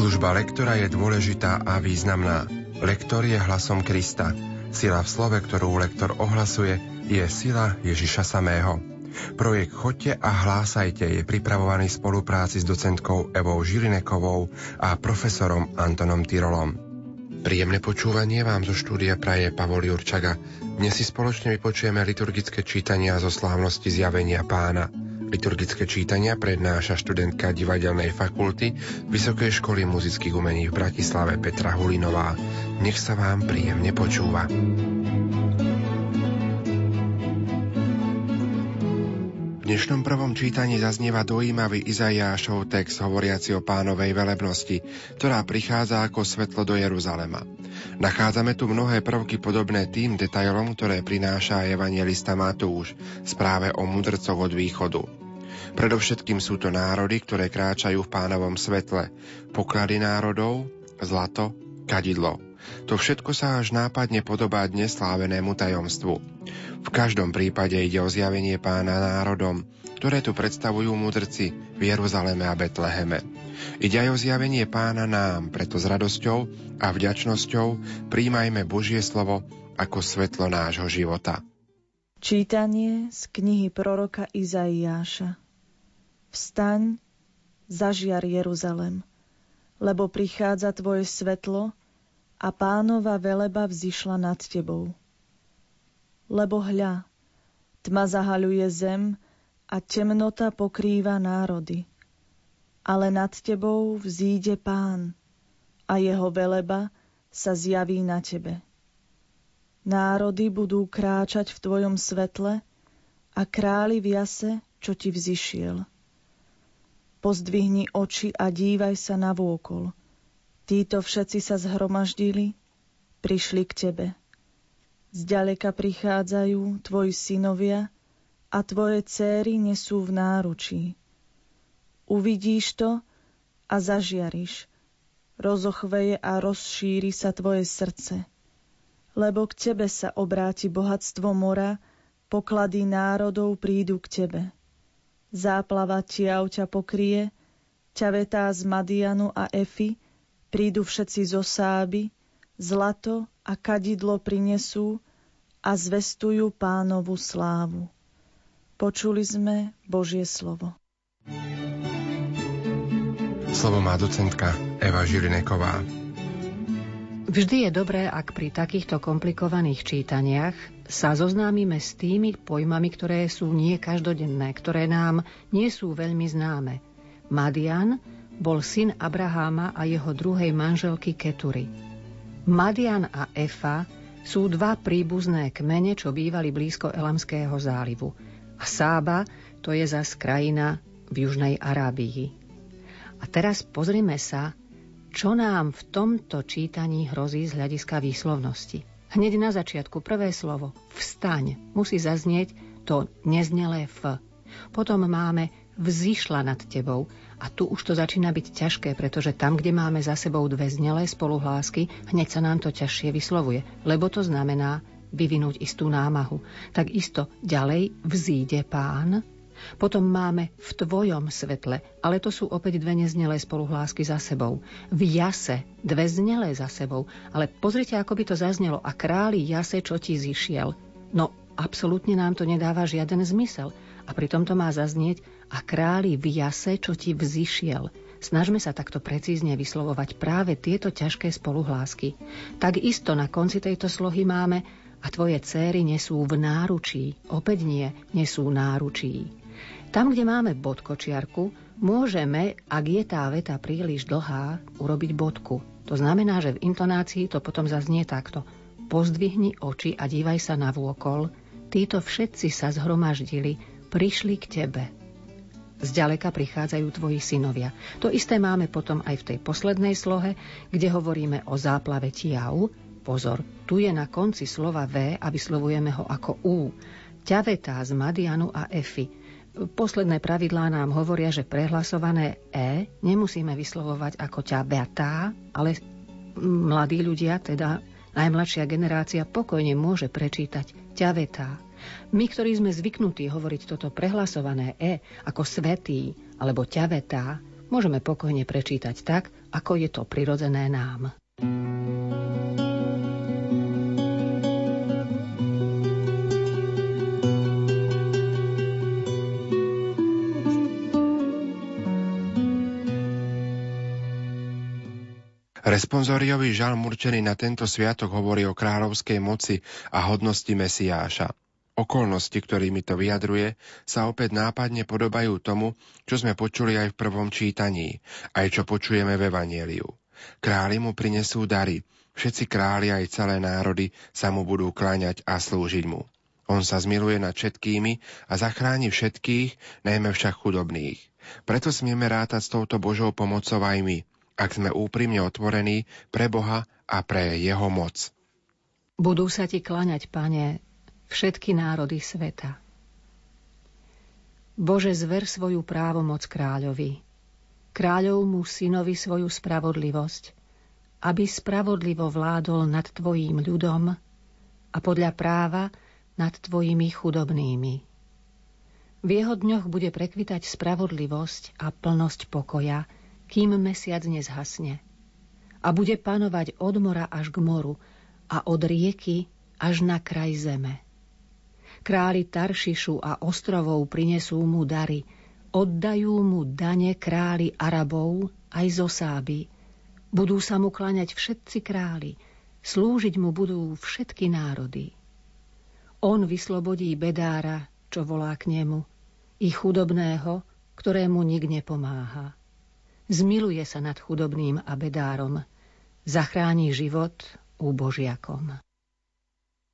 Služba lektora je dôležitá a významná. Lektor je hlasom Krista. Sila v slove, ktorú lektor ohlasuje, je sila Ježiša samého. Projekt Chodte a hlásajte je pripravovaný v spolupráci s docentkou Evou Žilinekovou a profesorom Antonom Tyrolom. Príjemné počúvanie vám zo štúdia praje Pavol Jurčaga. Dnes si spoločne vypočujeme liturgické čítania zo slávnosti zjavenia pána. Liturgické čítania prednáša študentka divadelnej fakulty Vysokej školy muzických umení v Bratislave Petra Hulinová. Nech sa vám príjemne počúva. Dnešnom prvom čítaní zaznieva dojímavý Izajášov text hovoriaci o pánovej velebnosti, ktorá prichádza ako svetlo do Jeruzalema. Nachádzame tu mnohé prvky podobné tým detailom, ktoré prináša evangelista Matúš, správe o mudrcoch od východu. Predovšetkým sú to národy, ktoré kráčajú v pánovom svetle, poklady národov, zlato, kadidlo. To všetko sa až nápadne podobá dnes slávenému tajomstvu. V každom prípade ide o zjavenie pána národom, ktoré tu predstavujú mudrci v Jeruzaleme a Betleheme. Ide aj o zjavenie pána nám, preto s radosťou a vďačnosťou príjmajme Božie slovo ako svetlo nášho života. Čítanie z knihy proroka Izaiáša Vstaň, zažiar Jeruzalem, lebo prichádza tvoje svetlo a pánova veleba vzýšla nad tebou. Lebo hľa, tma zahaľuje zem a temnota pokrýva národy. Ale nad tebou vzíde pán a jeho veleba sa zjaví na tebe. Národy budú kráčať v tvojom svetle a králi v jase, čo ti vzýšiel. Pozdvihni oči a dívaj sa na vôkol. Títo všetci sa zhromaždili, prišli k tebe. Zďaleka prichádzajú tvoji synovia a tvoje céry nesú v náručí. Uvidíš to a zažiariš. Rozochveje a rozšíri sa tvoje srdce. Lebo k tebe sa obráti bohatstvo mora, poklady národov prídu k tebe záplava tiav ťa pokrie, ťavetá z Madianu a Efy, prídu všetci zo Sáby, zlato a kadidlo prinesú a zvestujú pánovu slávu. Počuli sme Božie slovo. Slovo má docentka Eva Žilineková. Vždy je dobré, ak pri takýchto komplikovaných čítaniach sa zoznámime s tými pojmami, ktoré sú nie každodenné, ktoré nám nie sú veľmi známe. Madian bol syn Abraháma a jeho druhej manželky Ketury. Madian a Efa sú dva príbuzné kmene, čo bývali blízko Elamského zálivu. A Sába to je zas krajina v Južnej Arábii. A teraz pozrime sa, čo nám v tomto čítaní hrozí z hľadiska výslovnosti. Hneď na začiatku prvé slovo vstaň musí zaznieť to neznelé F. Potom máme vzýšla nad tebou a tu už to začína byť ťažké, pretože tam, kde máme za sebou dve znelé spoluhlásky, hneď sa nám to ťažšie vyslovuje, lebo to znamená vyvinúť istú námahu. Takisto ďalej vzíde pán, potom máme v tvojom svetle, ale to sú opäť dve neznelé spoluhlásky za sebou. V jase, dve znelé za sebou, ale pozrite, ako by to zaznelo. A králi jase, čo ti zišiel. No, absolútne nám to nedáva žiaden zmysel. A pritom to má zaznieť a králi v jase, čo ti vzýšiel. Snažme sa takto precízne vyslovovať práve tieto ťažké spoluhlásky. Takisto na konci tejto slohy máme a tvoje céry nesú v náručí. Opäť nie, nesú náručí. Tam, kde máme bod kočiarku, môžeme, ak je tá veta príliš dlhá, urobiť bodku. To znamená, že v intonácii to potom zaznie takto. Pozdvihni oči a dívaj sa na vôkol. Títo všetci sa zhromaždili, prišli k tebe. Zďaleka prichádzajú tvoji synovia. To isté máme potom aj v tej poslednej slohe, kde hovoríme o záplave tiau. Pozor, tu je na konci slova V a vyslovujeme ho ako U. Ťavetá z Madianu a Efy. Posledné pravidlá nám hovoria, že prehlasované E nemusíme vyslovovať ako ťa beatá, ale mladí ľudia, teda najmladšia generácia, pokojne môže prečítať ťavetá. My, ktorí sme zvyknutí hovoriť toto prehlasované E ako svetý alebo ťavetá, môžeme pokojne prečítať tak, ako je to prirodzené nám. Responsoriový žalm určený na tento sviatok hovorí o kráľovskej moci a hodnosti Mesiáša. Okolnosti, ktorými to vyjadruje, sa opäť nápadne podobajú tomu, čo sme počuli aj v prvom čítaní, aj čo počujeme v Evanieliu. Králi mu prinesú dary, všetci králi aj celé národy sa mu budú kláňať a slúžiť mu. On sa zmiluje nad všetkými a zachráni všetkých, najmä však chudobných. Preto smieme rátať s touto Božou pomocou aj my, ak sme úprimne otvorení pre Boha a pre Jeho moc. Budú sa ti klaňať, pane, všetky národy sveta. Bože, zver svoju právomoc kráľovi, kráľovmu synovi svoju spravodlivosť, aby spravodlivo vládol nad tvojím ľudom a podľa práva nad tvojimi chudobnými. V jeho dňoch bude prekvitať spravodlivosť a plnosť pokoja, kým mesiac nezhasne. A bude panovať od mora až k moru a od rieky až na kraj zeme. Králi Taršišu a ostrovov prinesú mu dary, oddajú mu dane králi Arabov aj zo Sáby. Budú sa mu kláňať všetci králi, slúžiť mu budú všetky národy. On vyslobodí bedára, čo volá k nemu, i chudobného, ktorému nik nepomáha. Zmiluje sa nad chudobným a bedárom. Zachráni život úbožiakom.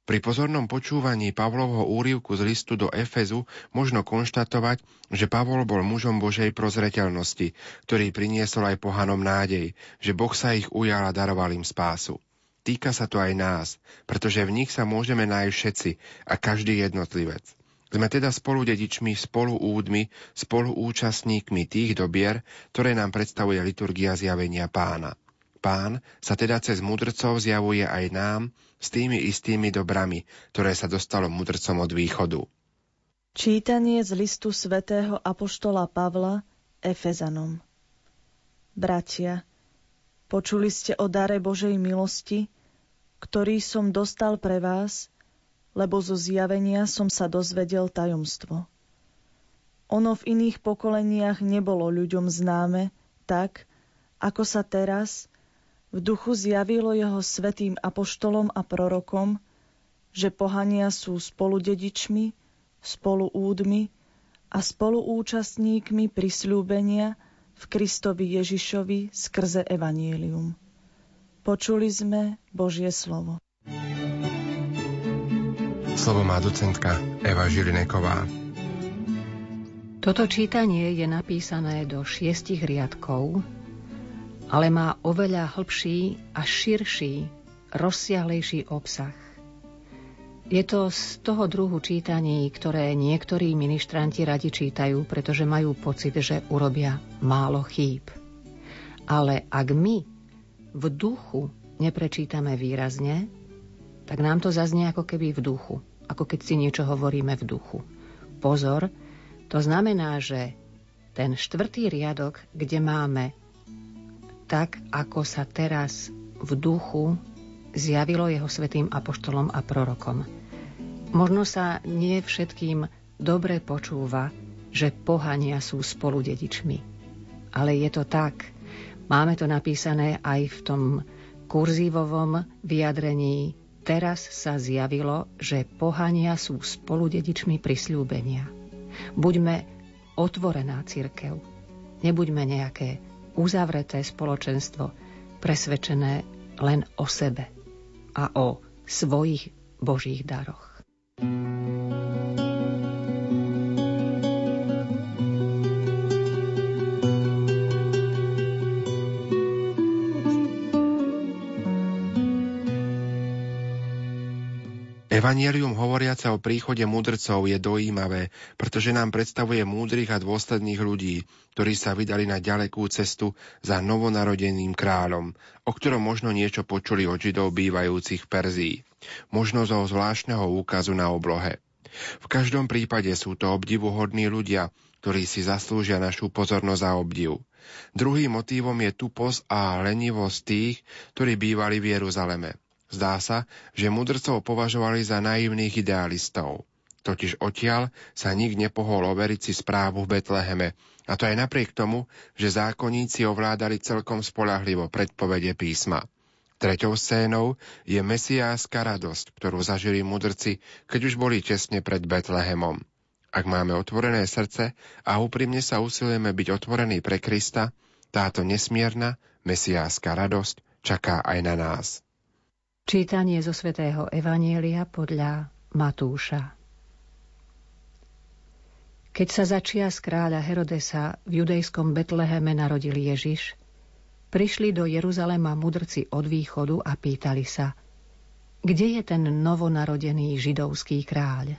Pri pozornom počúvaní Pavlovho úrivku z listu do Efezu možno konštatovať, že Pavol bol mužom Božej prozreteľnosti, ktorý priniesol aj pohanom nádej, že Boh sa ich ujal a daroval im spásu. Týka sa to aj nás, pretože v nich sa môžeme nájsť všetci a každý jednotlivec. Sme teda spolu dedičmi, spolu údmi, spolu účastníkmi tých dobier, ktoré nám predstavuje liturgia zjavenia pána. Pán sa teda cez mudrcov zjavuje aj nám s tými istými dobrami, ktoré sa dostalo mudrcom od východu. Čítanie z listu svätého Apoštola Pavla Efezanom Bratia, počuli ste o dare Božej milosti, ktorý som dostal pre vás – lebo zo zjavenia som sa dozvedel tajomstvo. Ono v iných pokoleniach nebolo ľuďom známe tak, ako sa teraz v duchu zjavilo jeho svetým apoštolom a prorokom, že pohania sú spoludedičmi, spoluúdmi a spoluúčastníkmi prisľúbenia v Kristovi Ježišovi skrze Evanielium. Počuli sme Božie slovo. Slovo má docentka Eva Žilineková. Toto čítanie je napísané do šiestich riadkov, ale má oveľa hlbší a širší, rozsiahlejší obsah. Je to z toho druhu čítaní, ktoré niektorí ministranti radi čítajú, pretože majú pocit, že urobia málo chýb. Ale ak my v duchu neprečítame výrazne, tak nám to zaznie ako keby v duchu ako keď si niečo hovoríme v duchu. Pozor, to znamená, že ten štvrtý riadok, kde máme tak, ako sa teraz v duchu zjavilo jeho svetým apoštolom a prorokom. Možno sa nie všetkým dobre počúva, že pohania sú spolu dedičmi. Ale je to tak. Máme to napísané aj v tom kurzívovom vyjadrení Teraz sa zjavilo, že pohania sú spoludedičmi prisľúbenia. Buďme otvorená církev. Nebuďme nejaké uzavreté spoločenstvo, presvedčené len o sebe a o svojich božích daroch. Evangelium hovoriace o príchode mudrcov je dojímavé, pretože nám predstavuje múdrych a dôsledných ľudí, ktorí sa vydali na ďalekú cestu za novonarodeným kráľom, o ktorom možno niečo počuli od židov bývajúcich v Perzii, možno zo zvláštneho úkazu na oblohe. V každom prípade sú to obdivuhodní ľudia, ktorí si zaslúžia našu pozornosť a obdiv. Druhým motívom je tupos a lenivosť tých, ktorí bývali v Jeruzaleme. Zdá sa, že mudrcov považovali za naivných idealistov. Totiž odtiaľ sa nik nepohol overiť si správu v Betleheme, a to aj napriek tomu, že zákonníci ovládali celkom spolahlivo predpovede písma. Treťou scénou je mesiáska radosť, ktorú zažili mudrci, keď už boli tesne pred Betlehemom. Ak máme otvorené srdce a úprimne sa usilujeme byť otvorení pre Krista, táto nesmierna mesiáska radosť čaká aj na nás. Čítanie zo svätého Evanielia podľa Matúša. Keď sa začia z kráľa Herodesa v judejskom Betleheme narodil Ježiš, prišli do Jeruzalema mudrci od východu a pýtali sa, kde je ten novonarodený židovský kráľ?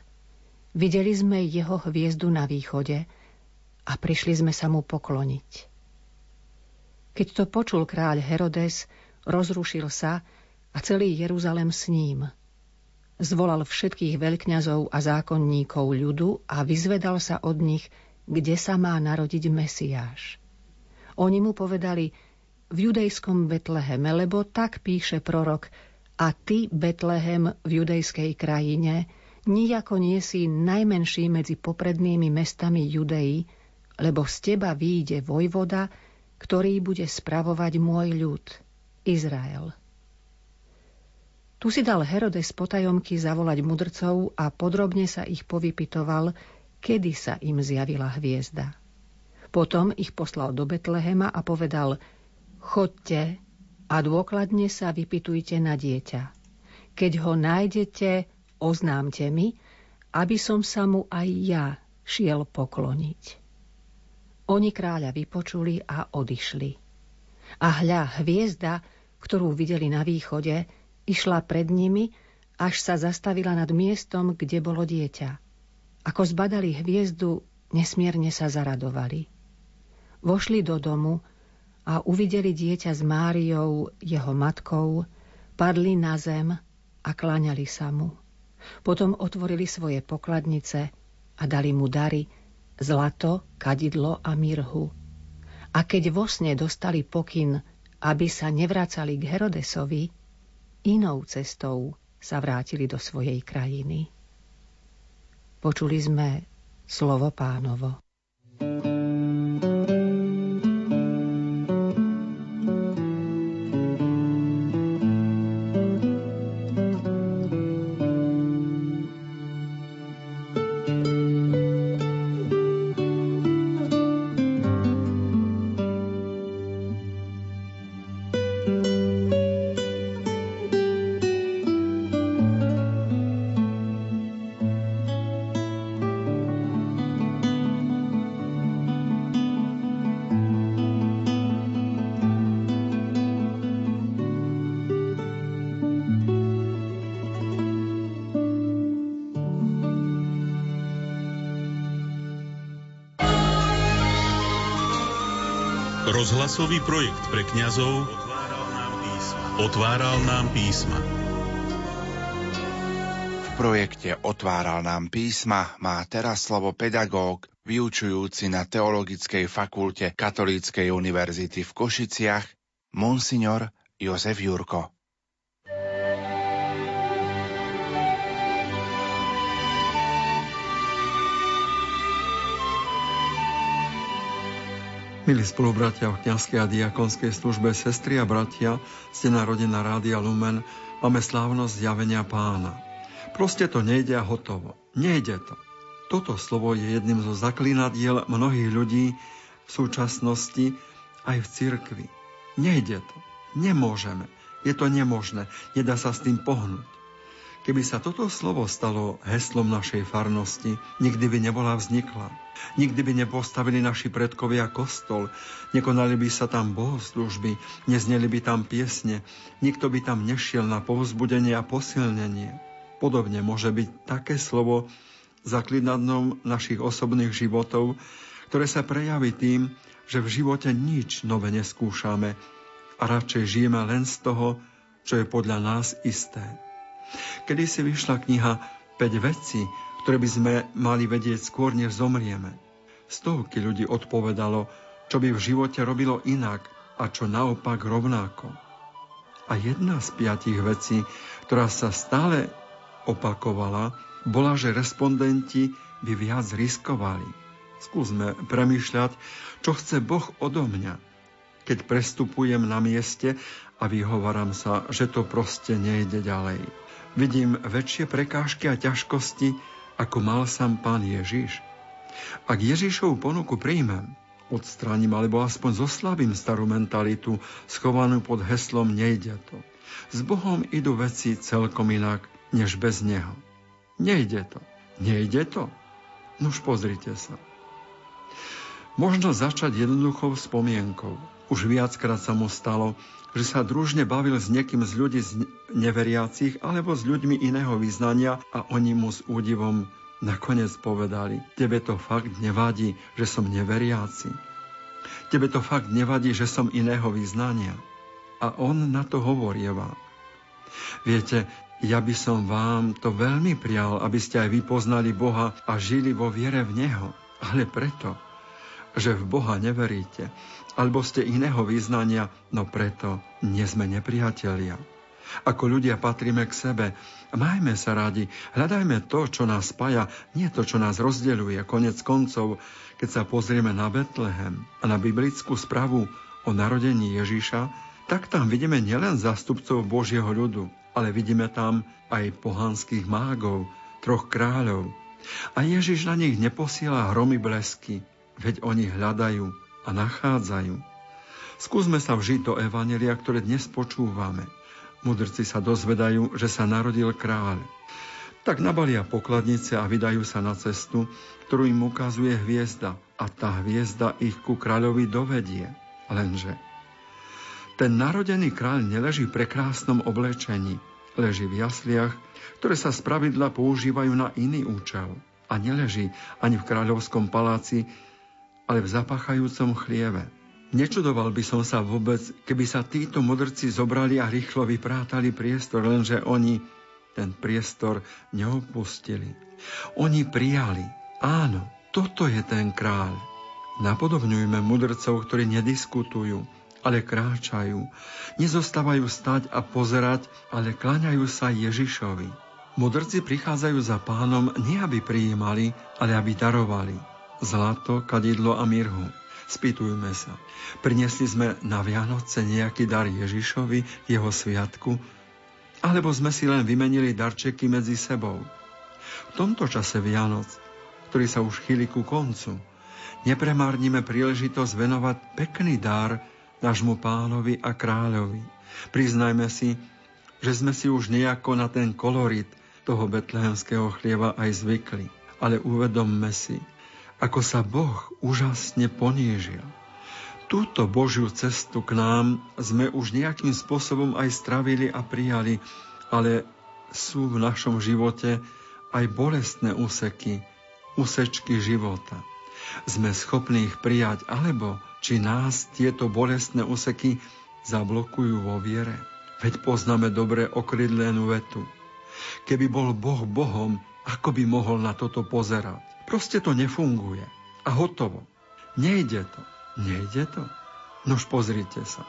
Videli sme jeho hviezdu na východe a prišli sme sa mu pokloniť. Keď to počul kráľ Herodes, rozrušil sa a celý Jeruzalem s ním – Zvolal všetkých veľkňazov a zákonníkov ľudu a vyzvedal sa od nich, kde sa má narodiť Mesiáš. Oni mu povedali, v judejskom Betleheme, lebo tak píše prorok, a ty, Betlehem, v judejskej krajine, nijako nie si najmenší medzi poprednými mestami Judei, lebo z teba výjde vojvoda, ktorý bude spravovať môj ľud, Izrael. Tu si dal Herodes potajomky zavolať mudrcov a podrobne sa ich povypitoval, kedy sa im zjavila hviezda. Potom ich poslal do Betlehema a povedal Chodte a dôkladne sa vypitujte na dieťa. Keď ho nájdete, oznámte mi, aby som sa mu aj ja šiel pokloniť. Oni kráľa vypočuli a odišli. A hľa hviezda, ktorú videli na východe, Išla pred nimi, až sa zastavila nad miestom, kde bolo dieťa. Ako zbadali hviezdu, nesmierne sa zaradovali. Vošli do domu a uvideli dieťa s Máriou, jeho matkou, padli na zem a kláňali sa mu. Potom otvorili svoje pokladnice a dali mu dary, zlato, kadidlo a mirhu. A keď vo sne dostali pokyn, aby sa nevracali k Herodesovi, inou cestou sa vrátili do svojej krajiny. Počuli sme slovo pánovo. Rozhlasový projekt pre kňazov Otváral nám písma. V projekte Otváral nám písma má teraz slovo pedagóg, vyučujúci na Teologickej fakulte Katolíckej univerzity v Košiciach, monsignor Jozef Jurko. Milí spolubratia v kniazkej a diakonskej službe, sestry a bratia, ste narodená Rádia Lumen, máme slávnosť zjavenia pána. Proste to nejde a hotovo. Nejde to. Toto slovo je jedným zo zaklinadiel mnohých ľudí v súčasnosti aj v cirkvi. Nejde to. Nemôžeme. Je to nemožné. Nedá sa s tým pohnúť. Keby sa toto slovo stalo heslom našej farnosti, nikdy by nebola vznikla. Nikdy by nepostavili naši predkovia kostol, nekonali by sa tam bohoslužby, nezneli by tam piesne, nikto by tam nešiel na povzbudenie a posilnenie. Podobne môže byť také slovo zaklinadnom našich osobných životov, ktoré sa prejaví tým, že v živote nič nové neskúšame a radšej žijeme len z toho, čo je podľa nás isté. Kedy si vyšla kniha 5 vecí, ktoré by sme mali vedieť skôr, než zomrieme. Stovky ľudí odpovedalo, čo by v živote robilo inak a čo naopak rovnako. A jedna z piatich vecí, ktorá sa stále opakovala, bola, že respondenti by viac riskovali. Skúsme premýšľať, čo chce Boh odo mňa, keď prestupujem na mieste a vyhovaram sa, že to proste nejde ďalej. Vidím väčšie prekážky a ťažkosti, ako mal sám pán Ježiš. Ak Ježišovu ponuku príjmem, odstránim alebo aspoň zoslabím starú mentalitu schovanú pod heslom nejde to. S Bohom idú veci celkom inak, než bez Neho. Nejde to. Nejde to? Nuž pozrite sa. Možno začať jednoduchou spomienkou. Už viackrát sa mu stalo, že sa družne bavil s niekým z ľudí z neveriacich alebo s ľuďmi iného vyznania a oni mu s údivom Nakoniec povedali, tebe to fakt nevadí, že som neveriaci. Tebe to fakt nevadí, že som iného vyznania. A on na to hovorieva. Viete, ja by som vám to veľmi prial, aby ste aj vy poznali Boha a žili vo viere v Neho. Ale preto, že v Boha neveríte, alebo ste iného význania, no preto nie sme nepriatelia. Ako ľudia patríme k sebe. Majme sa radi, hľadajme to, čo nás spája, nie to, čo nás rozdeľuje. Konec koncov, keď sa pozrieme na Betlehem a na biblickú spravu o narodení Ježíša, tak tam vidíme nielen zástupcov Božieho ľudu, ale vidíme tam aj pohanských mágov, troch kráľov. A Ježiš na nich neposiela hromy blesky, veď oni hľadajú a nachádzajú. Skúsme sa vžiť do Evanelia, ktoré dnes počúvame. Mudrci sa dozvedajú, že sa narodil kráľ. Tak nabalia pokladnice a vydajú sa na cestu, ktorú im ukazuje hviezda a tá hviezda ich ku kráľovi dovedie. Lenže ten narodený kráľ neleží v prekrásnom oblečení, leží v jasliach, ktoré sa spravidla používajú na iný účel a neleží ani v kráľovskom paláci, ale v zapachajúcom chlieve. Nečudoval by som sa vôbec, keby sa títo modrci zobrali a rýchlo vyprátali priestor, lenže oni ten priestor neopustili. Oni prijali. Áno, toto je ten kráľ. Napodobňujme mudrcov, ktorí nediskutujú, ale kráčajú. Nezostávajú stať a pozerať, ale klaňajú sa Ježišovi. Mudrci prichádzajú za pánom nie aby prijímali, ale aby darovali. Zlato, kadidlo a mirhu. Spýtujme sa, priniesli sme na Vianoce nejaký dar Ježišovi, jeho sviatku, alebo sme si len vymenili darčeky medzi sebou. V tomto čase Vianoc, ktorý sa už chýli ku koncu, nepremárnime príležitosť venovať pekný dar nášmu pánovi a kráľovi. Priznajme si, že sme si už nejako na ten kolorit toho betlehemského chlieva aj zvykli. Ale uvedomme si, ako sa Boh úžasne ponížil. Túto Božiu cestu k nám sme už nejakým spôsobom aj stravili a prijali, ale sú v našom živote aj bolestné úseky, úsečky života. Sme schopní ich prijať, alebo či nás tieto bolestné úseky zablokujú vo viere. Veď poznáme dobre okrydlenú vetu. Keby bol Boh Bohom, ako by mohol na toto pozerať? Proste to nefunguje. A hotovo. Nejde to. Nejde to? Nož pozrite sa.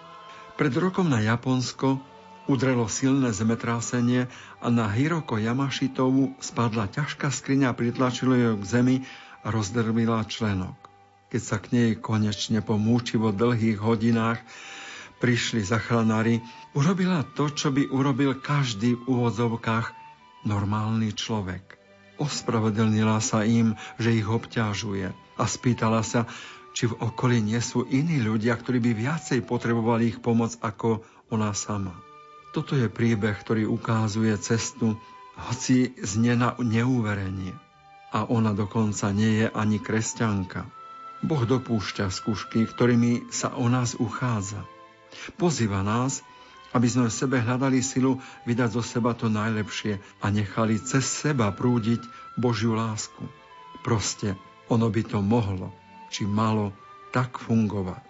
Pred rokom na Japonsko udrelo silné zemetrásenie a na Hiroko Yamashitovu spadla ťažká skriňa pritlačilo ju k zemi a rozdrvila členok. Keď sa k nej konečne po múčivo dlhých hodinách prišli zachranári, urobila to, čo by urobil každý v úvodzovkách normálny človek. Ospravedlnila sa im, že ich obťažuje a spýtala sa, či v okolí nie sú iní ľudia, ktorí by viacej potrebovali ich pomoc ako ona sama. Toto je príbeh, ktorý ukázuje cestu, hoci znie na neuverenie. A ona dokonca nie je ani kresťanka. Boh dopúšťa skúšky, ktorými sa o nás uchádza. Pozýva nás, aby sme v sebe hľadali silu vydať zo seba to najlepšie a nechali cez seba prúdiť Božiu lásku. Proste ono by to mohlo, či malo tak fungovať.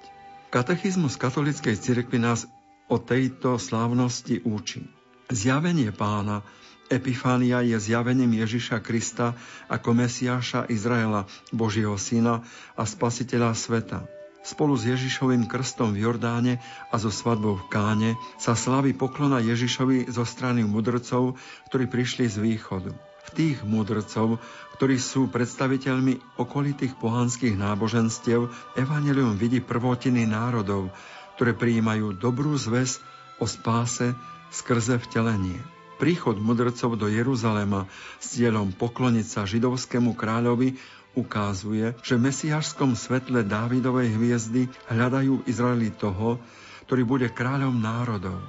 Katechizmus katolíckej cirkvi nás o tejto slávnosti učí. Zjavenie pána Epifánia je zjavením Ježiša Krista ako Mesiáša Izraela, Božieho syna a spasiteľa sveta. Spolu s Ježišovým krstom v Jordáne a so svadbou v Káne sa slaví poklona Ježišovi zo strany mudrcov, ktorí prišli z východu. V tých mudrcov, ktorí sú predstaviteľmi okolitých pohanských náboženstiev, Evangelium vidí prvotiny národov, ktoré prijímajú dobrú zväz o spáse skrze vtelenie. Príchod mudrcov do Jeruzalema s cieľom pokloniť sa židovskému kráľovi ukazuje, že v mesiašskom svetle Dávidovej hviezdy hľadajú Izraeli toho, ktorý bude kráľom národov.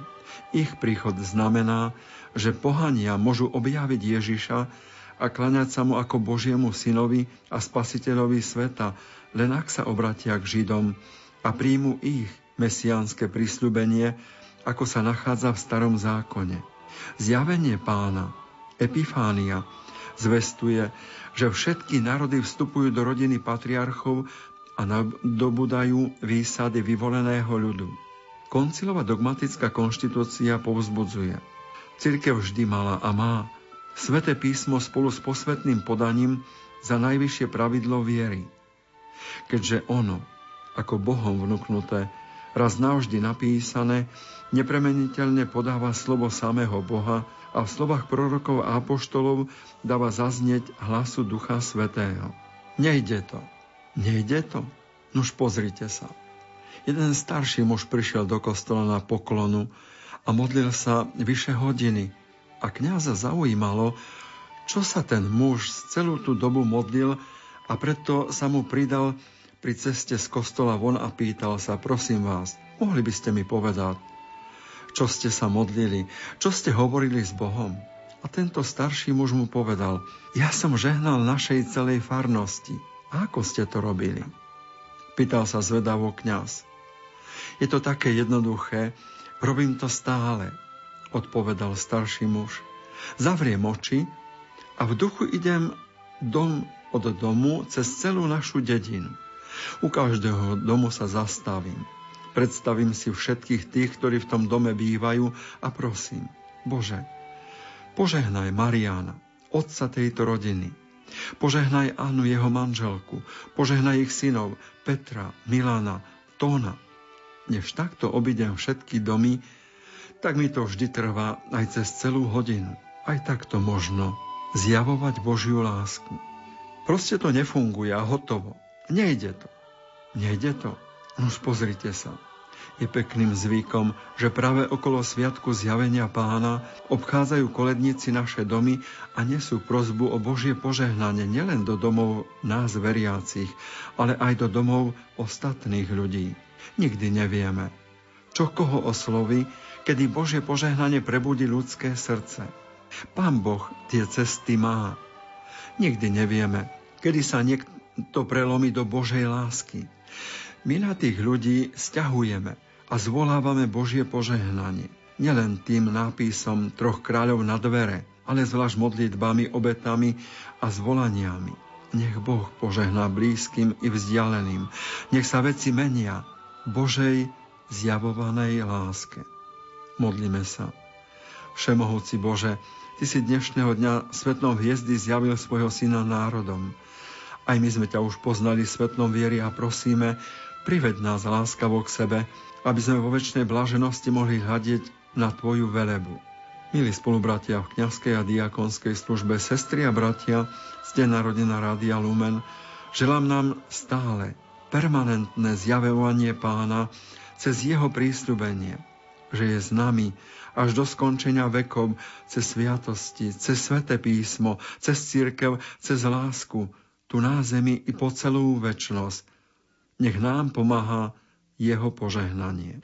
Ich príchod znamená, že pohania môžu objaviť Ježiša a klaňať sa mu ako Božiemu synovi a spasiteľovi sveta, len ak sa obratia k Židom a príjmu ich mesiánske prísľubenie, ako sa nachádza v starom zákone. Zjavenie pána, Epifánia, zvestuje, že všetky národy vstupujú do rodiny patriarchov a dobudajú výsady vyvoleného ľudu. Koncilová dogmatická konštitúcia povzbudzuje. Církev vždy mala a má Sveté písmo spolu s posvetným podaním za najvyššie pravidlo viery. Keďže ono, ako Bohom vnúknuté, raz navždy napísané, nepremeniteľne podáva slovo samého Boha a v slovách prorokov a apoštolov dáva zaznieť hlasu Ducha Svetého. Nejde to. Nejde to? Nož pozrite sa. Jeden starší muž prišiel do kostola na poklonu a modlil sa vyše hodiny. A kňaza zaujímalo, čo sa ten muž celú tú dobu modlil a preto sa mu pridal pri ceste z kostola von a pýtal sa, prosím vás, mohli by ste mi povedať, čo ste sa modlili, čo ste hovorili s Bohom. A tento starší muž mu povedal, ja som žehnal našej celej farnosti. A ako ste to robili? Pýtal sa zvedavo kňaz. Je to také jednoduché, robím to stále, odpovedal starší muž. Zavriem oči a v duchu idem dom od domu cez celú našu dedinu. U každého domu sa zastavím. Predstavím si všetkých tých, ktorí v tom dome bývajú a prosím, Bože, požehnaj Mariana, otca tejto rodiny. Požehnaj Annu, jeho manželku. Požehnaj ich synov Petra, Milana, Tóna. Než takto obidem všetky domy, tak mi to vždy trvá aj cez celú hodinu. Aj takto možno zjavovať Božiu lásku. Proste to nefunguje a hotovo. Nejde to. Nejde to. Už pozrite sa. Je pekným zvykom, že práve okolo Sviatku zjavenia pána obchádzajú koledníci naše domy a nesú prozbu o Božie požehnanie nielen do domov nás veriacich, ale aj do domov ostatných ľudí. Nikdy nevieme, čo koho osloví, kedy Božie požehnanie prebudí ľudské srdce. Pán Boh tie cesty má. Nikdy nevieme, kedy sa niekto prelomí do Božej lásky. My na tých ľudí stiahujeme a zvolávame Božie požehnanie. Nielen tým nápisom troch kráľov na dvere, ale zvlášť modlitbami, obetami a zvolaniami. Nech Boh požehná blízkym i vzdialeným. Nech sa veci menia Božej zjavovanej láske. Modlíme sa. Všemohúci Bože, Ty si dnešného dňa svetlom hviezdy zjavil svojho syna národom. Aj my sme ťa už poznali svetlom viery a prosíme, Prived nás láskavo k sebe, aby sme vo väčšnej blaženosti mohli hľadiť na Tvoju velebu. Milí spolubratia v kňazskej a diakonskej službe, sestry a bratia, ste narodená Rádia Lumen, želám nám stále permanentné zjavovanie pána cez jeho prísľubenie, že je s nami až do skončenia vekov, cez sviatosti, cez sveté písmo, cez církev, cez lásku, tu na zemi i po celú väčnosť, nech nám pomáha jeho požehnanie.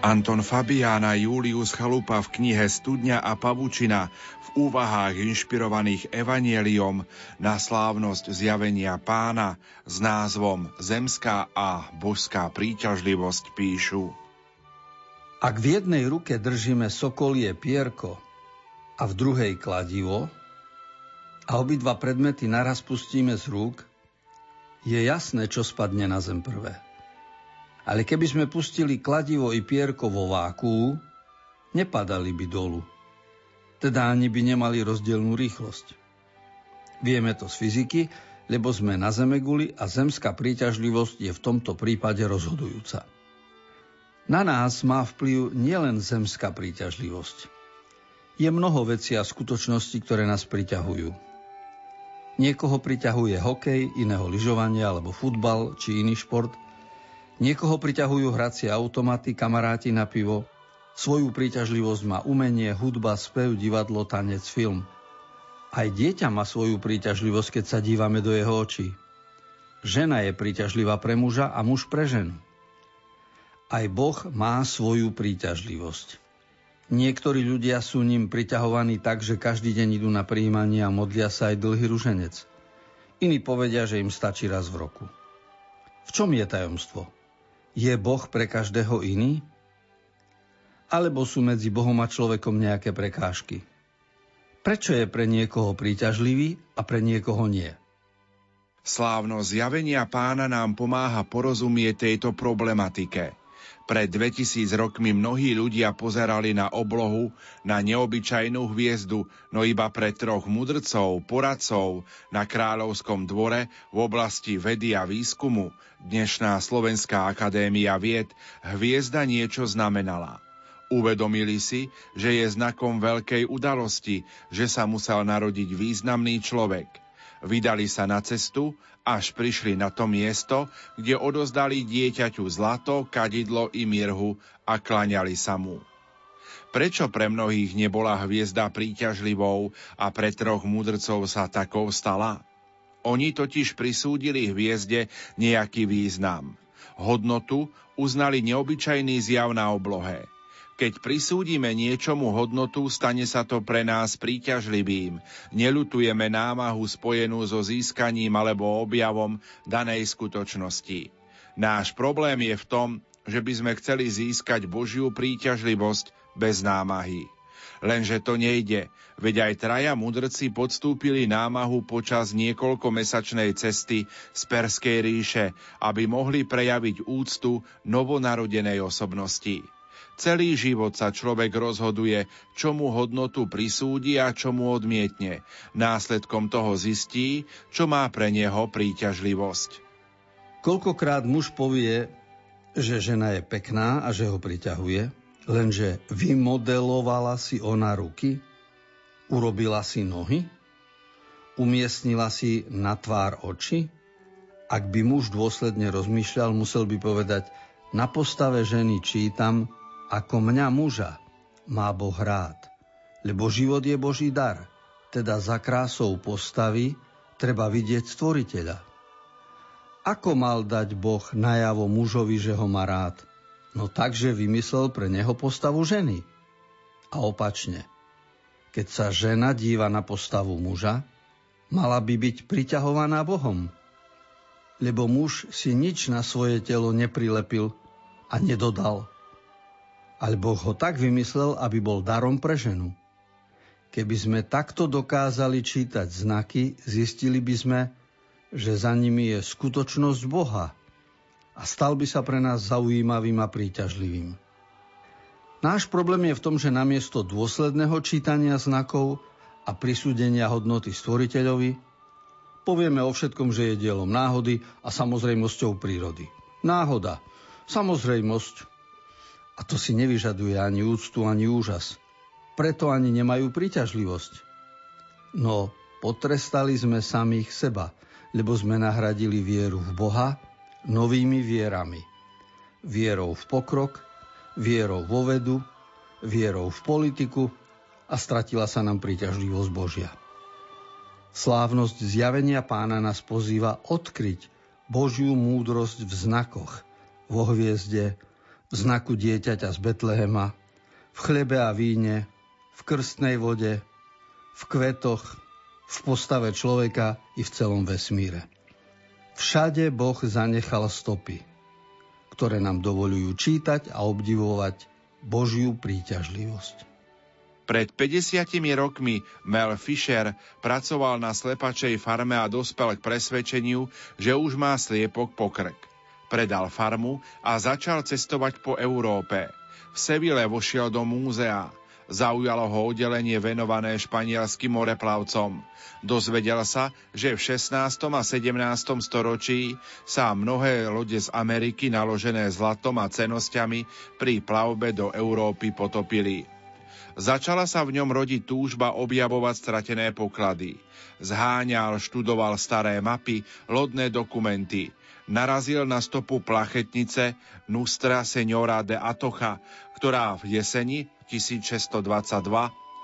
Anton Fabián Julius Chalupa v knihe Studňa a pavučina v úvahách inšpirovaných evanieliom na slávnosť zjavenia pána s názvom Zemská a božská príťažlivosť píšu. Ak v jednej ruke držíme sokolie pierko a v druhej kladivo a obidva predmety naraz pustíme z rúk, Je jasné, čo spadne na zem prvé. Ale keby sme pustili kladivo i pierko vo váku, nepadali by dolu. Teda ani by nemali rozdielnú rýchlosť. Vieme to z fyziky, lebo sme na Zemeguli a zemská príťažlivosť je v tomto prípade rozhodujúca. Na nás má vplyv nielen zemská príťažlivosť. Je mnoho vecí a skutočností, ktoré nás priťahujú. Niekoho priťahuje hokej, iného lyžovanie alebo futbal či iný šport. Niekoho priťahujú hracie automaty, kamaráti na pivo, Svoju príťažlivosť má umenie, hudba, spev, divadlo, tanec, film. Aj dieťa má svoju príťažlivosť, keď sa dívame do jeho očí. Žena je príťažlivá pre muža a muž pre ženu. Aj Boh má svoju príťažlivosť. Niektorí ľudia sú ním priťahovaní tak, že každý deň idú na príjmanie a modlia sa aj dlhý ruženec. Iní povedia, že im stačí raz v roku. V čom je tajomstvo? Je Boh pre každého iný? alebo sú medzi Bohom a človekom nejaké prekážky? Prečo je pre niekoho príťažlivý a pre niekoho nie? Slávno zjavenia pána nám pomáha porozumieť tejto problematike. Pred 2000 rokmi mnohí ľudia pozerali na oblohu, na neobyčajnú hviezdu, no iba pre troch mudrcov, poradcov na kráľovskom dvore v oblasti vedy a výskumu, dnešná Slovenská akadémia vied, hviezda niečo znamenala – Uvedomili si, že je znakom veľkej udalosti, že sa musel narodiť významný človek. Vydali sa na cestu, až prišli na to miesto, kde odozdali dieťaťu zlato, kadidlo i mirhu a klaňali sa mu. Prečo pre mnohých nebola hviezda príťažlivou a pre troch mudrcov sa takou stala? Oni totiž prisúdili hviezde nejaký význam. Hodnotu uznali neobyčajný zjav na oblohe – keď prisúdime niečomu hodnotu, stane sa to pre nás príťažlivým. Nelutujeme námahu spojenú so získaním alebo objavom danej skutočnosti. Náš problém je v tom, že by sme chceli získať Božiu príťažlivosť bez námahy. Lenže to nejde, veď aj traja mudrci podstúpili námahu počas niekoľkomesačnej cesty z Perskej ríše, aby mohli prejaviť úctu novonarodenej osobnosti. Celý život sa človek rozhoduje, čomu hodnotu prisúdi a čomu odmietne. Následkom toho zistí, čo má pre neho príťažlivosť. Koľkokrát muž povie, že žena je pekná a že ho priťahuje, lenže vymodelovala si ona ruky, urobila si nohy, umiestnila si na tvár oči. Ak by muž dôsledne rozmýšľal, musel by povedať, na postave ženy čítam, ako mňa muža má Boh rád, lebo život je Boží dar, teda za krásou postavy treba vidieť stvoriteľa. Ako mal dať Boh najavo mužovi, že ho má rád? No takže vymyslel pre neho postavu ženy. A opačne. Keď sa žena díva na postavu muža, mala by byť priťahovaná Bohom. Lebo muž si nič na svoje telo neprilepil a nedodal – ale Boh ho tak vymyslel, aby bol darom pre ženu. Keby sme takto dokázali čítať znaky, zistili by sme, že za nimi je skutočnosť Boha a stal by sa pre nás zaujímavým a príťažlivým. Náš problém je v tom, že namiesto dôsledného čítania znakov a prisúdenia hodnoty stvoriteľovi, povieme o všetkom, že je dielom náhody a samozrejmosťou prírody. Náhoda, samozrejmosť, a to si nevyžaduje ani úctu, ani úžas. Preto ani nemajú príťažlivosť. No potrestali sme samých seba, lebo sme nahradili vieru v Boha novými vierami. Vierou v pokrok, vierou vo vedu, vierou v politiku a stratila sa nám príťažlivosť Božia. Slávnosť zjavenia pána nás pozýva odkryť Božiu múdrosť v znakoch, vo hviezde, znaku dieťaťa z Betlehema, v chlebe a víne, v krstnej vode, v kvetoch, v postave človeka i v celom vesmíre. Všade Boh zanechal stopy, ktoré nám dovolujú čítať a obdivovať Božiu príťažlivosť. Pred 50 rokmi Mel Fisher pracoval na slepačej farme a dospel k presvedčeniu, že už má sliepok pokrk. Predal farmu a začal cestovať po Európe. V Seville vošiel do múzea. Zaujalo ho oddelenie venované španielským moreplavcom. Dozvedel sa, že v 16. a 17. storočí sa mnohé lode z Ameriky naložené zlatom a cenosťami pri plavbe do Európy potopili. Začala sa v ňom rodiť túžba objavovať stratené poklady. Zháňal, študoval staré mapy, lodné dokumenty. Narazil na stopu plachetnice Nustra Senora de Atocha, ktorá v jeseni 1622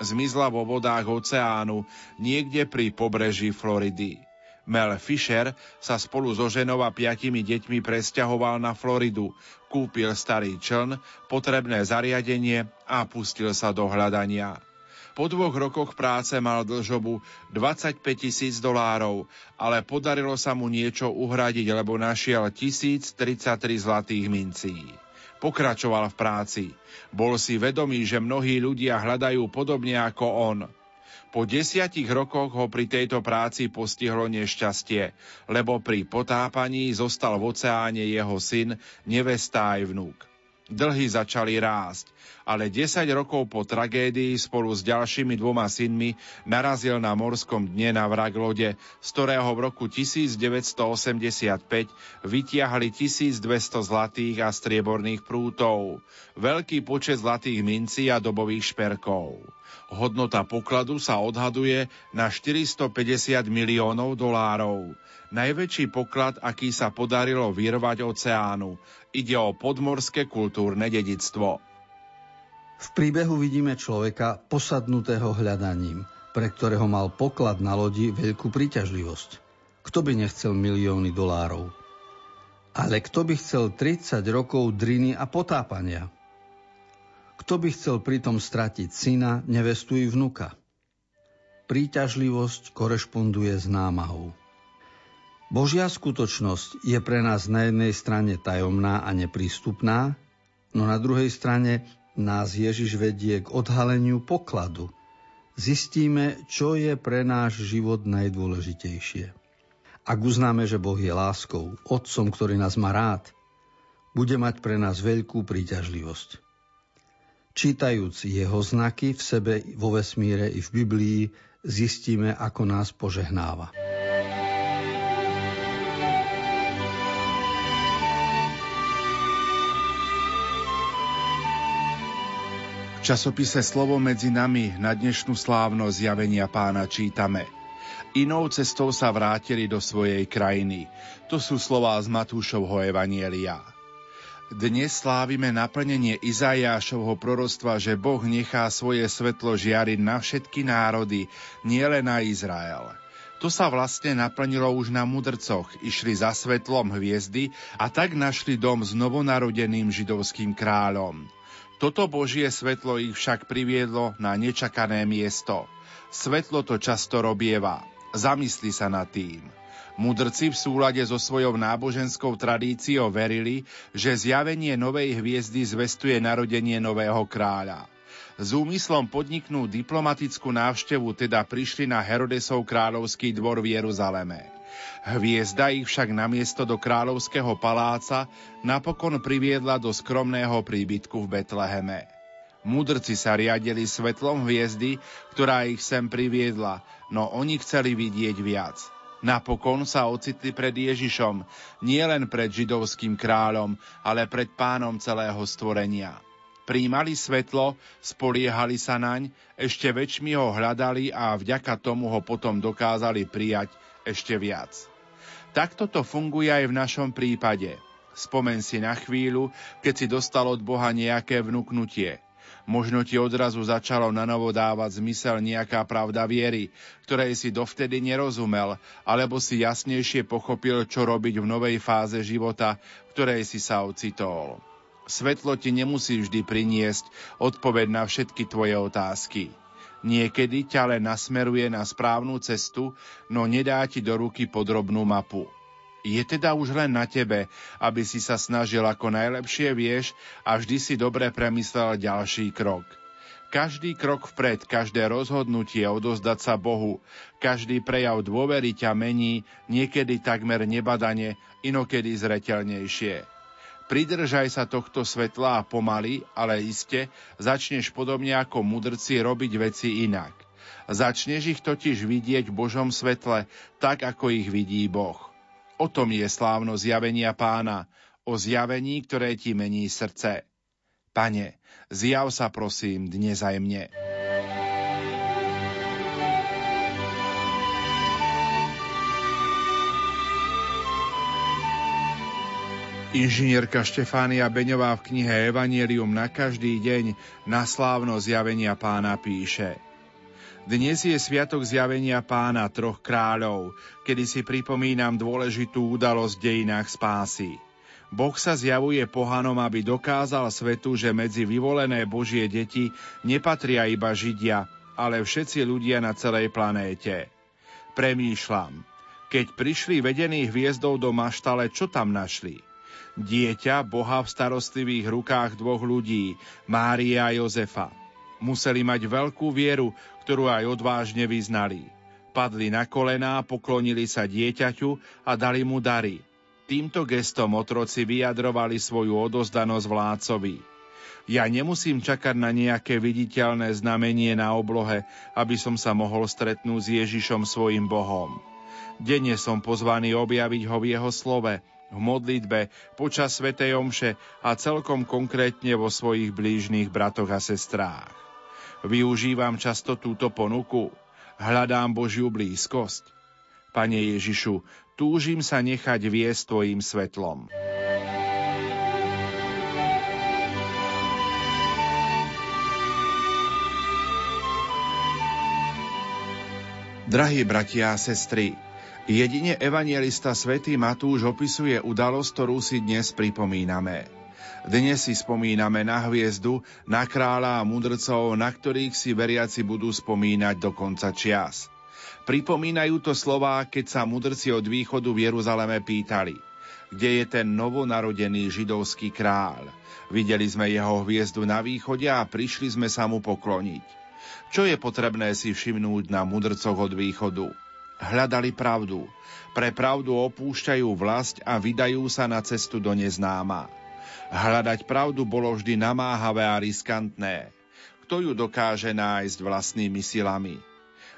zmizla vo vodách oceánu niekde pri pobreží Floridy. Mel Fisher sa spolu so ženou a piatimi deťmi presťahoval na Floridu, kúpil starý čln, potrebné zariadenie a pustil sa do hľadania. Po dvoch rokoch práce mal dlžobu 25 tisíc dolárov, ale podarilo sa mu niečo uhradiť, lebo našiel 1033 zlatých mincí. Pokračoval v práci. Bol si vedomý, že mnohí ľudia hľadajú podobne ako on. Po desiatich rokoch ho pri tejto práci postihlo nešťastie, lebo pri potápaní zostal v oceáne jeho syn, nevesta aj vnúk. Dlhy začali rásť, ale 10 rokov po tragédii spolu s ďalšími dvoma synmi narazil na morskom dne na vrak lode, z ktorého v roku 1985 vytiahli 1200 zlatých a strieborných prútov, veľký počet zlatých mincí a dobových šperkov. Hodnota pokladu sa odhaduje na 450 miliónov dolárov. Najväčší poklad, aký sa podarilo vyrvať oceánu. Ide o podmorské kultúrne dedictvo. V príbehu vidíme človeka posadnutého hľadaním, pre ktorého mal poklad na lodi veľkú príťažlivosť. Kto by nechcel milióny dolárov? Ale kto by chcel 30 rokov driny a potápania? Kto by chcel pritom stratiť syna, nevestu i vnuka? Príťažlivosť korešponduje s námahou. Božia skutočnosť je pre nás na jednej strane tajomná a neprístupná, no na druhej strane nás Ježiš vedie k odhaleniu pokladu. Zistíme, čo je pre náš život najdôležitejšie. Ak uznáme, že Boh je láskou, Otcom, ktorý nás má rád, bude mať pre nás veľkú príťažlivosť. Čítajúc jeho znaky v sebe, vo vesmíre i v Biblii, zistíme, ako nás požehnáva. Časopise Slovo medzi nami na dnešnú slávnosť zjavenia pána čítame. Inou cestou sa vrátili do svojej krajiny. To sú slová z Matúšovho Evanielia. Dnes slávime naplnenie Izajášovho prorostva, že Boh nechá svoje svetlo žiariť na všetky národy, nielen na Izrael. To sa vlastne naplnilo už na mudrcoch, išli za svetlom hviezdy a tak našli dom s novonarodeným židovským kráľom. Toto Božie svetlo ich však priviedlo na nečakané miesto. Svetlo to často robieva. Zamysli sa nad tým. Mudrci v súlade so svojou náboženskou tradíciou verili, že zjavenie novej hviezdy zvestuje narodenie nového kráľa. S úmyslom podniknúť diplomatickú návštevu teda prišli na Herodesov kráľovský dvor v Jeruzaleme. Hviezda ich však namiesto do kráľovského paláca napokon priviedla do skromného príbytku v Betleheme. Mudrci sa riadili svetlom hviezdy, ktorá ich sem priviedla, no oni chceli vidieť viac – Napokon sa ocitli pred Ježišom, nie len pred židovským kráľom, ale pred pánom celého stvorenia. Príjmali svetlo, spoliehali sa naň, ešte väčšmi ho hľadali a vďaka tomu ho potom dokázali prijať ešte viac. Takto to funguje aj v našom prípade. Spomen si na chvíľu, keď si dostal od Boha nejaké vnúknutie – Možno ti odrazu začalo na novo dávať zmysel nejaká pravda viery, ktorej si dovtedy nerozumel, alebo si jasnejšie pochopil, čo robiť v novej fáze života, ktorej si sa ocitol. Svetlo ti nemusí vždy priniesť odpoveď na všetky tvoje otázky. Niekedy ťa len nasmeruje na správnu cestu, no nedá ti do ruky podrobnú mapu. Je teda už len na tebe, aby si sa snažil ako najlepšie vieš a vždy si dobre premyslel ďalší krok. Každý krok vpred, každé rozhodnutie odozdať sa Bohu, každý prejav dôvery ťa mení, niekedy takmer nebadane, inokedy zreteľnejšie. Pridržaj sa tohto svetla a pomaly, ale iste, začneš podobne ako mudrci robiť veci inak. Začneš ich totiž vidieť v Božom svetle, tak ako ich vidí Boh. O tom je slávno zjavenia pána, o zjavení, ktoré ti mení srdce. Pane, zjav sa prosím dnes aj mne. Inžinierka Štefánia Beňová v knihe Evangelium na každý deň na slávno zjavenia pána píše Dnes je sviatok zjavenia pána troch kráľov, kedy si pripomínam dôležitú udalosť v dejinách spásy. Boh sa zjavuje pohanom, aby dokázal svetu, že medzi vyvolené Božie deti nepatria iba Židia, ale všetci ľudia na celej planéte. Premýšľam, keď prišli vedení hviezdou do maštale, čo tam našli? Dieťa Boha v starostlivých rukách dvoch ľudí, Mária a Jozefa. Museli mať veľkú vieru, ktorú aj odvážne vyznali. Padli na kolená, poklonili sa dieťaťu a dali mu dary – Týmto gestom otroci vyjadrovali svoju odozdanosť vládcovi. Ja nemusím čakať na nejaké viditeľné znamenie na oblohe, aby som sa mohol stretnúť s Ježišom svojim Bohom. Denne som pozvaný objaviť ho v jeho slove, v modlitbe, počas svätej omše a celkom konkrétne vo svojich blížnych bratoch a sestrách. Využívam často túto ponuku. Hľadám Božiu blízkosť. Pane Ježišu, túžim sa nechať viesť Tvojim svetlom. Drahí bratia a sestry, jedine evangelista svätý Matúš opisuje udalosť, ktorú si dnes pripomíname. Dnes si spomíname na hviezdu, na kráľa a mudrcov, na ktorých si veriaci budú spomínať do konca čias. Pripomínajú to slová, keď sa mudrci od východu v Jeruzaleme pýtali, kde je ten novonarodený židovský kráľ. Videli sme jeho hviezdu na východe a prišli sme sa mu pokloniť. Čo je potrebné si všimnúť na mudrcoch od východu? Hľadali pravdu. Pre pravdu opúšťajú vlast a vydajú sa na cestu do neznáma. Hľadať pravdu bolo vždy namáhavé a riskantné. Kto ju dokáže nájsť vlastnými silami?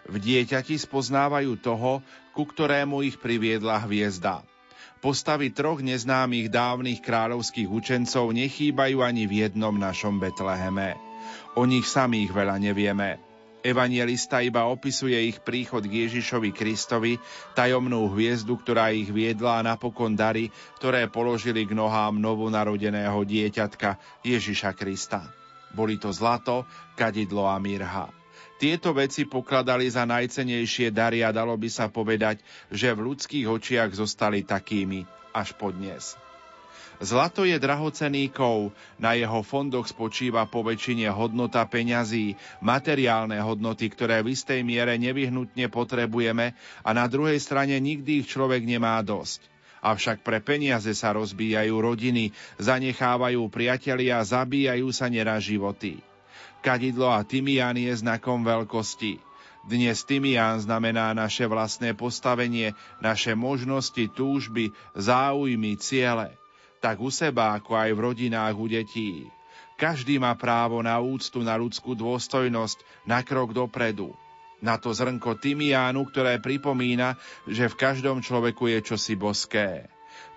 V dieťati spoznávajú toho, ku ktorému ich priviedla hviezda. Postavy troch neznámych dávnych kráľovských učencov nechýbajú ani v jednom našom Betleheme. O nich samých veľa nevieme. Evangelista iba opisuje ich príchod k Ježišovi Kristovi, tajomnú hviezdu, ktorá ich viedla a napokon dary, ktoré položili k nohám novonarodeného dieťatka Ježiša Krista. Boli to zlato, kadidlo a mirha. Tieto veci pokladali za najcenejšie dary a dalo by sa povedať, že v ľudských očiach zostali takými až podnes. Zlato je drahocený kov, na jeho fondoch spočíva po väčšine hodnota peňazí, materiálne hodnoty, ktoré v istej miere nevyhnutne potrebujeme a na druhej strane nikdy ich človek nemá dosť. Avšak pre peniaze sa rozbíjajú rodiny, zanechávajú priatelia zabíjajú sa neraz životy. Kadidlo a tymián je znakom veľkosti. Dnes tymián znamená naše vlastné postavenie, naše možnosti, túžby, záujmy, ciele. Tak u seba, ako aj v rodinách u detí. Každý má právo na úctu, na ľudskú dôstojnosť, na krok dopredu. Na to zrnko tymiánu, ktoré pripomína, že v každom človeku je čosi boské.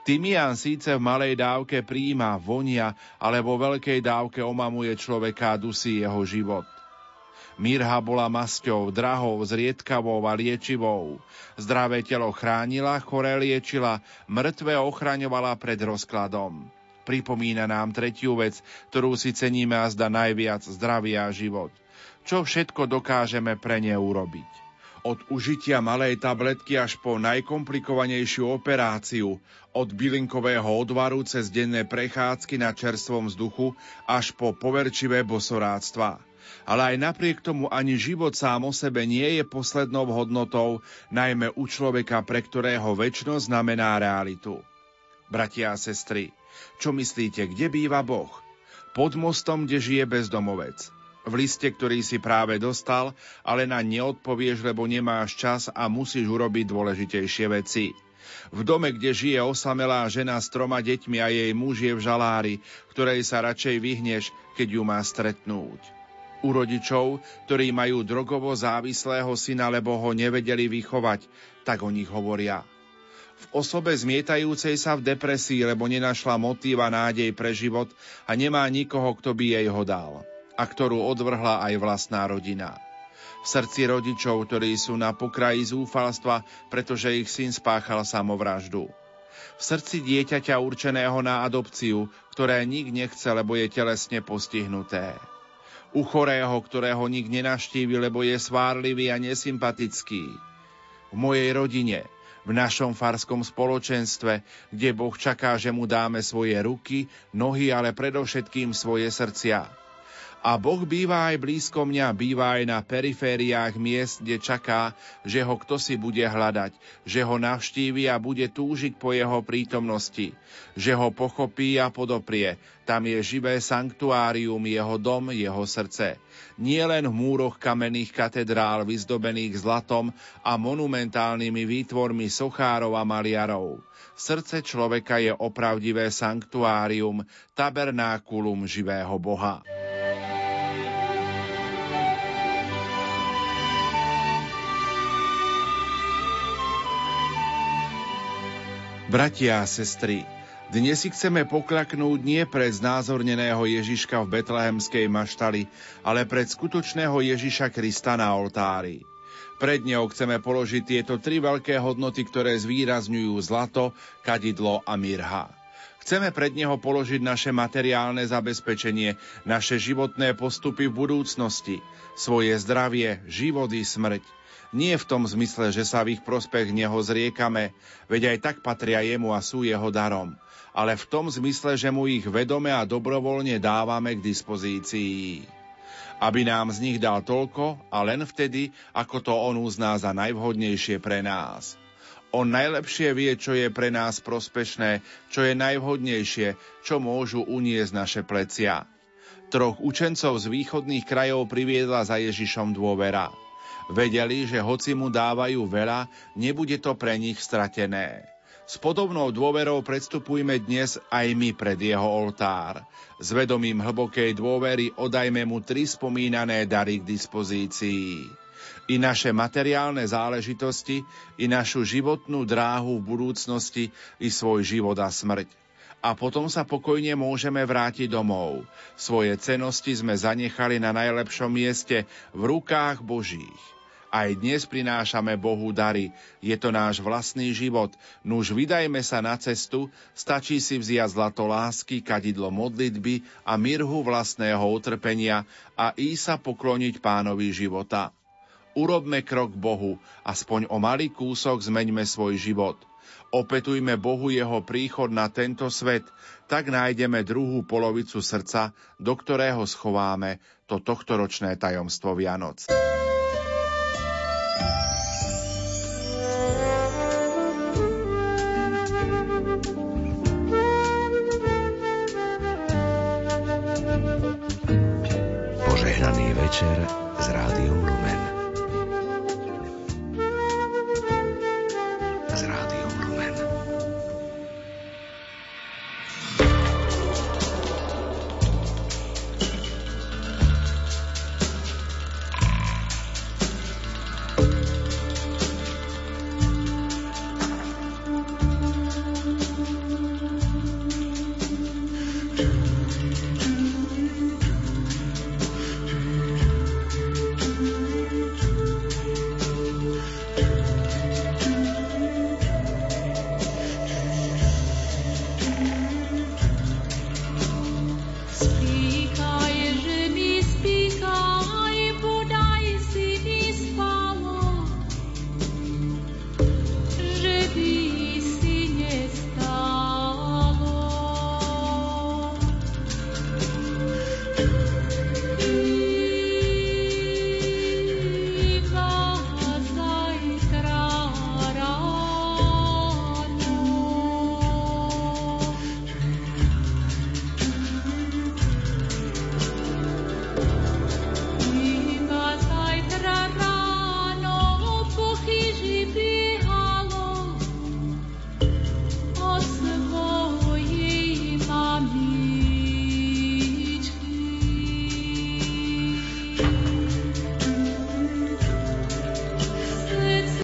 Tymian síce v malej dávke príjma, vonia, ale vo veľkej dávke omamuje človeka a dusí jeho život. Mirha bola masťou, drahou, zriedkavou a liečivou. Zdravé telo chránila, choré liečila, mŕtve ochraňovala pred rozkladom. Pripomína nám tretiu vec, ktorú si ceníme a zda najviac zdravia život. Čo všetko dokážeme pre ne urobiť? Od užitia malej tabletky až po najkomplikovanejšiu operáciu, od bylinkového odvaru cez denné prechádzky na čerstvom vzduchu až po poverčivé bosoráctva. Ale aj napriek tomu ani život sám o sebe nie je poslednou hodnotou, najmä u človeka, pre ktorého väčšnosť znamená realitu. Bratia a sestry, čo myslíte, kde býva Boh? Pod mostom, kde žije bezdomovec v liste, ktorý si práve dostal, ale na neodpovieš, lebo nemáš čas a musíš urobiť dôležitejšie veci. V dome, kde žije osamelá žena s troma deťmi a jej muž je v žalári, ktorej sa radšej vyhneš, keď ju má stretnúť. U rodičov, ktorí majú drogovo závislého syna, lebo ho nevedeli vychovať, tak o nich hovoria. V osobe zmietajúcej sa v depresii, lebo nenašla motíva nádej pre život a nemá nikoho, kto by jej ho dal a ktorú odvrhla aj vlastná rodina. V srdci rodičov, ktorí sú na pokraji zúfalstva, pretože ich syn spáchal samovraždu. V srdci dieťaťa určeného na adopciu, ktoré nik nechce, lebo je telesne postihnuté. U chorého, ktorého nik nenaštívi, lebo je svárlivý a nesympatický. V mojej rodine, v našom farskom spoločenstve, kde Boh čaká, že mu dáme svoje ruky, nohy, ale predovšetkým svoje srdcia a Boh býva aj blízko mňa, býva aj na perifériách miest, kde čaká, že ho kto si bude hľadať, že ho navštívi a bude túžiť po jeho prítomnosti, že ho pochopí a podoprie. Tam je živé sanktuárium, jeho dom, jeho srdce. Nie len v múroch kamenných katedrál vyzdobených zlatom a monumentálnymi výtvormi sochárov a maliarov. Srdce človeka je opravdivé sanktuárium, tabernákulum živého Boha. Bratia a sestry, dnes si chceme poklaknúť nie pred znázorneného Ježiška v betlehemskej maštali, ale pred skutočného Ježiša Krista na oltári. Pred ňou chceme položiť tieto tri veľké hodnoty, ktoré zvýrazňujú zlato, kadidlo a mirha. Chceme pred neho položiť naše materiálne zabezpečenie, naše životné postupy v budúcnosti, svoje zdravie, život i smrť – nie v tom zmysle, že sa v ich prospech neho zriekame, veď aj tak patria jemu a sú jeho darom, ale v tom zmysle, že mu ich vedome a dobrovoľne dávame k dispozícii. Aby nám z nich dal toľko a len vtedy, ako to on uzná za najvhodnejšie pre nás. On najlepšie vie, čo je pre nás prospešné, čo je najvhodnejšie, čo môžu uniesť naše plecia. Troch učencov z východných krajov priviedla za Ježišom dôvera. Vedeli, že hoci mu dávajú veľa, nebude to pre nich stratené. S podobnou dôverou predstupujme dnes aj my pred jeho oltár. S vedomím hlbokej dôvery odajme mu tri spomínané dary k dispozícii. I naše materiálne záležitosti, i našu životnú dráhu v budúcnosti, i svoj život a smrť a potom sa pokojne môžeme vrátiť domov. Svoje cenosti sme zanechali na najlepšom mieste v rukách Božích. Aj dnes prinášame Bohu dary. Je to náš vlastný život. Nuž vydajme sa na cestu, stačí si vziať zlato lásky, kadidlo modlitby a mirhu vlastného utrpenia a í sa pokloniť pánovi života. Urobme krok Bohu, aspoň o malý kúsok zmeňme svoj život. Opetujme Bohu jeho príchod na tento svet, tak nájdeme druhú polovicu srdca, do ktorého schováme to tohtoročné tajomstvo Vianoc. Požehnaný večer s rádiom